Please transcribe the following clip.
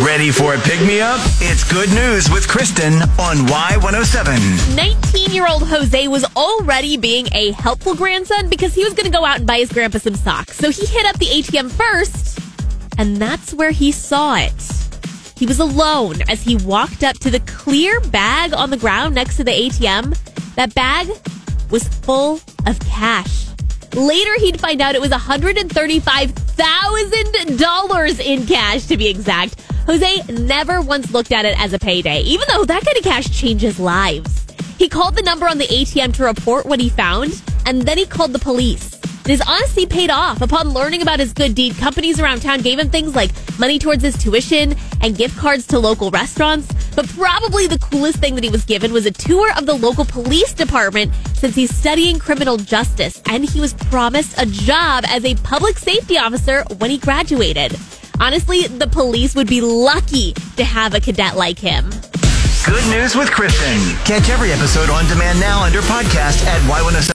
Ready for a pick me up? It's good news with Kristen on Y107. 19 year old Jose was already being a helpful grandson because he was going to go out and buy his grandpa some socks. So he hit up the ATM first, and that's where he saw it. He was alone as he walked up to the clear bag on the ground next to the ATM. That bag was full of cash. Later, he'd find out it was $135,000 in cash, to be exact. Jose never once looked at it as a payday, even though that kind of cash changes lives. He called the number on the ATM to report what he found, and then he called the police. His honesty paid off. Upon learning about his good deed, companies around town gave him things like money towards his tuition and gift cards to local restaurants. But probably the coolest thing that he was given was a tour of the local police department since he's studying criminal justice and he was promised a job as a public safety officer when he graduated. Honestly, the police would be lucky to have a cadet like him. Good news with Kristen. Catch every episode on demand now under podcast at Y107.